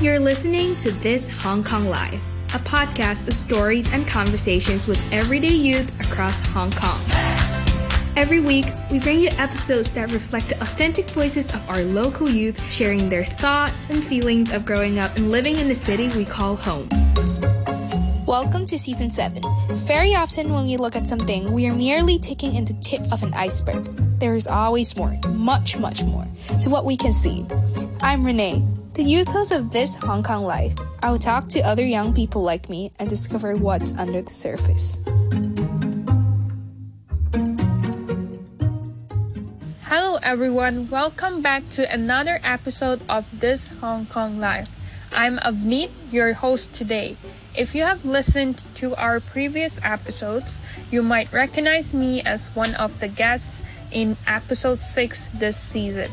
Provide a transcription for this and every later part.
You're listening to This Hong Kong Life, a podcast of stories and conversations with everyday youth across Hong Kong. Every week, we bring you episodes that reflect the authentic voices of our local youth, sharing their thoughts and feelings of growing up and living in the city we call home. Welcome to season 7. Very often, when we look at something, we are merely taking in the tip of an iceberg. There is always more, much, much more, to what we can see. I'm Renee, the host of this Hong Kong Life. I will talk to other young people like me and discover what's under the surface. Hello, everyone. Welcome back to another episode of This Hong Kong Life. I'm Avneet, your host today. If you have listened to our previous episodes, you might recognize me as one of the guests in episode 6 this season.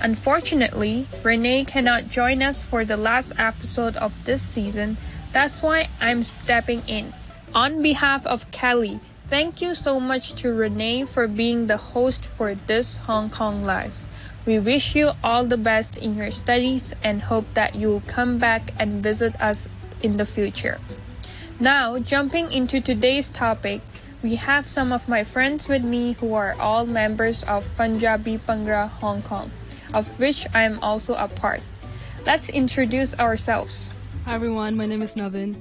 Unfortunately, Renee cannot join us for the last episode of this season. That's why I'm stepping in. On behalf of KELY, thank you so much to Renee for being the host for this Hong Kong Life. We wish you all the best in your studies and hope that you'll come back and visit us in the future. Now, jumping into today's topic, we have some of my friends with me who are all members of Punjabi Bhangra Hong Kong, of which I am also a part. Let's introduce ourselves. Hi everyone, my name is Navin.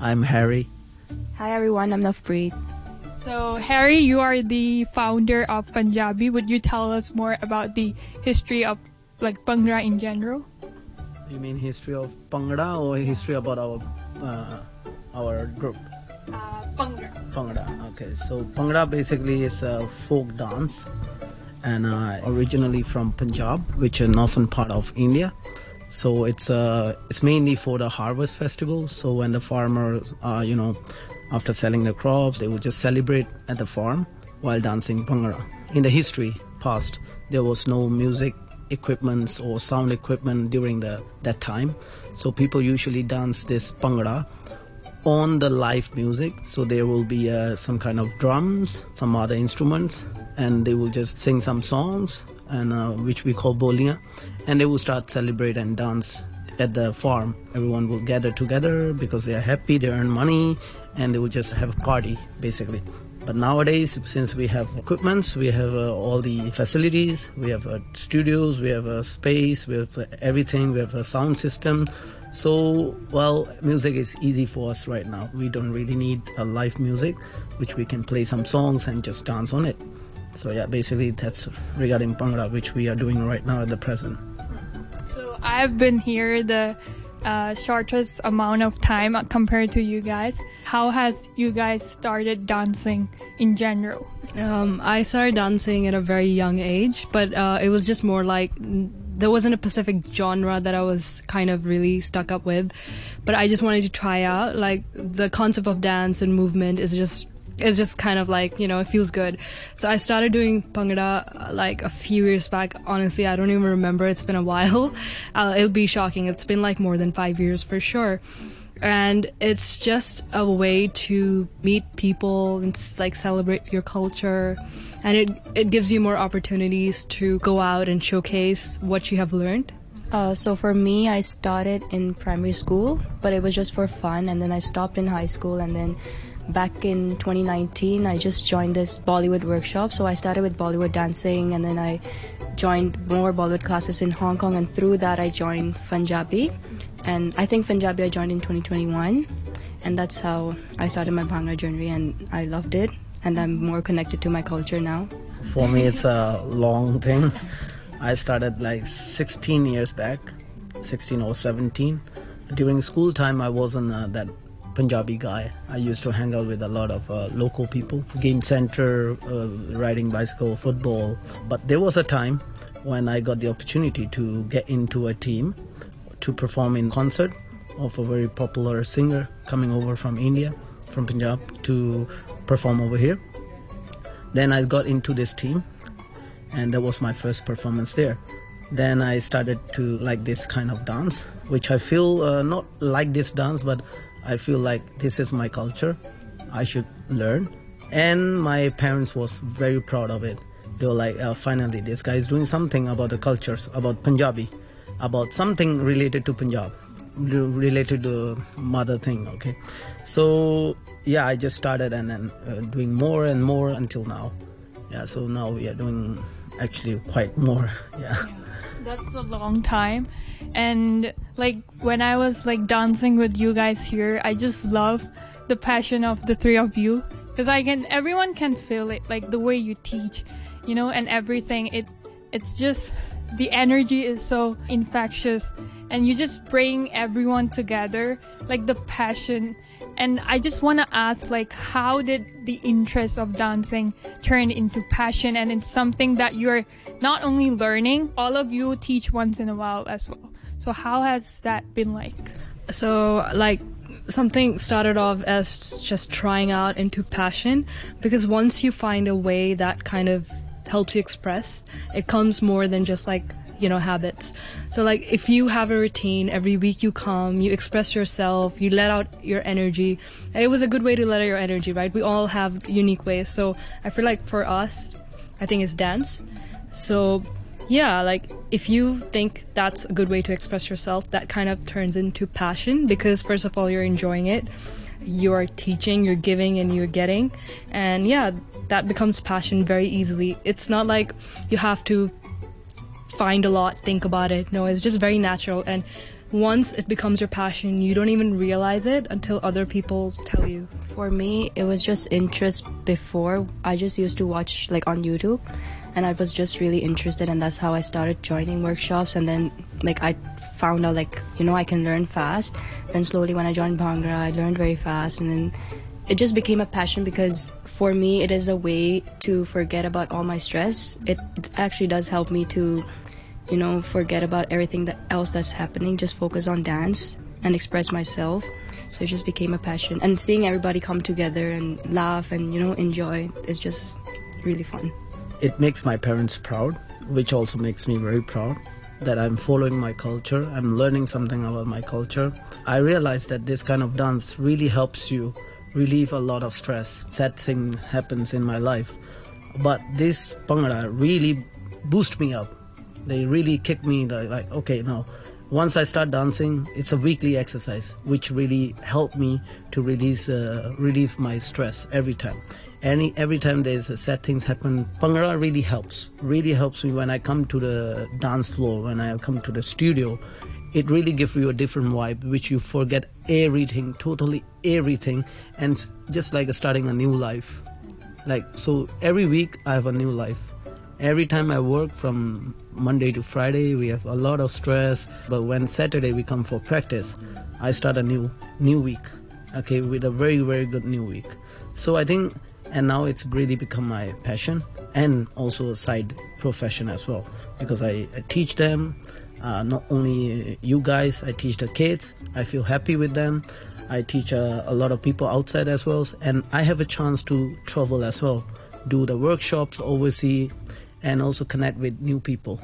I'm Harry. Hi everyone, I'm Navpreet. So, Harry, you are the founder of Punjabi. Would you tell us more about the history of like Bhangra in general? You mean history of Bhangra or history about our uh, our group? Uh, Bhangra. Bhangra. Okay, so Bhangra basically is a folk dance, and uh, originally from Punjab, which is northern part of India. So it's uh it's mainly for the harvest festival. So when the farmers, uh, you know, after selling the crops, they would just celebrate at the farm while dancing Bhangra. In the history past, there was no music equipments or sound equipment during the that time. So people usually dance this Bhangra on the live music. So there will be uh, some kind of drums, some other instruments, and they will just sing some songs, and uh, which we call bolia, and they will start celebrate and dance at the farm. Everyone will gather together because they are happy, they earn money, and they will just have a party basically. But nowadays, since we have equipments, we have uh, all the facilities, we have uh, studios, we have a space, we have uh, everything, we have a sound system. So, well, music is easy for us right now. We don't really need a live music, which we can play some songs and just dance on it. So, yeah, basically that's regarding Bhangra, which we are doing right now at the present. So, I've been here the uh, shortest amount of time compared to you guys. How has you guys started dancing in general? Um, I started dancing at a very young age, but uh, it was just more like there wasn't a specific genre that I was kind of really stuck up with, but I just wanted to try out. Like the concept of dance and movement is just it's just kind of like you know it feels good. So i started doing bhangra uh, like a few years back. Honestly i don't even remember. It's been a while. Uh, it'll be shocking. It's been like more than five years for sure and it's just a way to meet people and like celebrate your culture. And it, it gives you more opportunities to go out and showcase what you have learned. Uh, so for me, I started in primary school, but it was just for fun, and then I stopped in high school, and then back in 2019 i just joined this bollywood workshop. So i started with bollywood dancing. And then i joined more bollywood classes in hong kong. And through that i joined punjabi and i think punjabi i joined in 2021 and that's how i started my bhangra journey and i loved it and i'm more connected to my culture now. For me it's a long thing. I started like 16 years back 16 or 17 during school time i wasn't uh, that Punjabi guy. I used to hang out with a lot of uh, local people, game center, uh, riding bicycle, football. But there was a time when I got the opportunity to get into a team to perform in concert of a very popular singer coming over from India, from Punjab, to perform over here. Then I got into this team, and that was my first performance there. Then I started to like this kind of dance, which I feel uh, not like this dance, but I feel like this is my culture. I should learn. And my parents was very proud of it. They were like, uh, finally, this guy is doing something about the cultures, about Punjabi. About something related to Punjab, related to mother thing. Okay, so yeah, I just started and then uh, doing more and more until now. Yeah, so now we are doing actually quite more. Yeah. That's a long time. And like when I was like dancing with you guys here, I just love the passion of the three of you because I can everyone can feel it like the way you teach, you know, and everything. It it's just the energy is so infectious and you just bring everyone together like the passion. And i just want to ask like how did the interest of dancing turn into passion? And it's something that you're not only learning all of you teach once in a while as well. So how has that been like? So like something started off as just trying out into passion because once you find a way that kind of helps you express it comes more than just like you know habits. So like if you have a routine every week you come you express yourself you let out your energy it was a good way to let out your energy right? We all have unique ways. So i feel like for us i think it's dance. So yeah like if you think that's a good way to express yourself that kind of turns into passion because first of all you're enjoying it you're teaching you're giving and you're getting and yeah that becomes passion very easily it's not like you have to find a lot, think about it. No, it's just very natural. And once it becomes your passion, you don't even realize it until other people tell you. For me, it was just interest before. I just used to watch like on YouTube and I was just really interested and that's how I started joining workshops and then like I found out like, you know, I can learn fast. Then slowly when I joined Bhangra, I learned very fast and then it just became a passion because for me it is a way to forget about all my stress. It, it actually does help me to you know, forget about everything that else that's happening, just focus on dance and express myself. So it just became a passion. And seeing everybody come together and laugh and, you know, enjoy is just really fun. It makes my parents proud, which also makes me very proud that I'm following my culture. I'm learning something about my culture. I realized that this kind of dance really helps you relieve a lot of stress. Sad thing happens in my life. But this Bhangra really boost me up they really kicked me the, like okay now once i start dancing it's a weekly exercise which really helped me to release uh, relieve my stress every time. Any every time there's a sad things happen Bhangra really helps really helps me when i come to the dance floor when i come to the studio. It really gives you a different vibe which you forget everything totally everything and just like starting a new life. Like so every week i have a new life every time I work from Monday to Friday, we have a lot of stress. But when Saturday we come for practice, I start a new new week. Okay, with a very very good new week. So I think, and now it's really become my passion and also a side profession as well because I, I teach them. Uh, not only you guys, I teach the kids. I feel happy with them. I teach uh, a lot of people outside as well, and I have a chance to travel as well, do the workshops overseas and also connect with new people.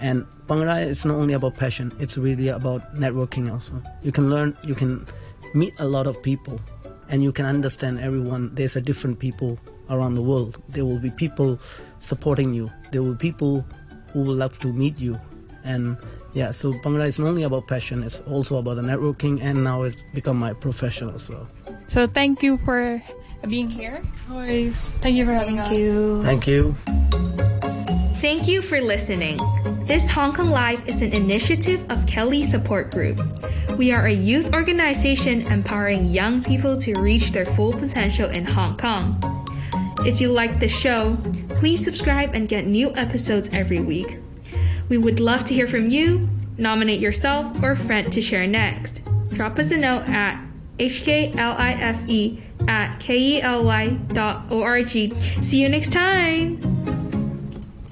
And Bhangra is not only about passion, it's really about networking also. You can learn, you can meet a lot of people and you can understand everyone. There's a different people around the world. There will be people supporting you. There will be people who will love to meet you. And yeah, so Bhangra is not only about passion, it's also about the networking and now it's become my profession as well. So thank you for being here. Always. Thank you for having Thank us. you. Thank you. Thank you for listening. This Hong Kong Life is an initiative of KELY Support Group. We are a youth organization empowering young people to reach their full potential in Hong Kong. If you like the show, please subscribe and get new episodes every week. We would love to hear from you. Nominate yourself or friend to share next. Drop us a note at hklife at kely dot org. See you next time!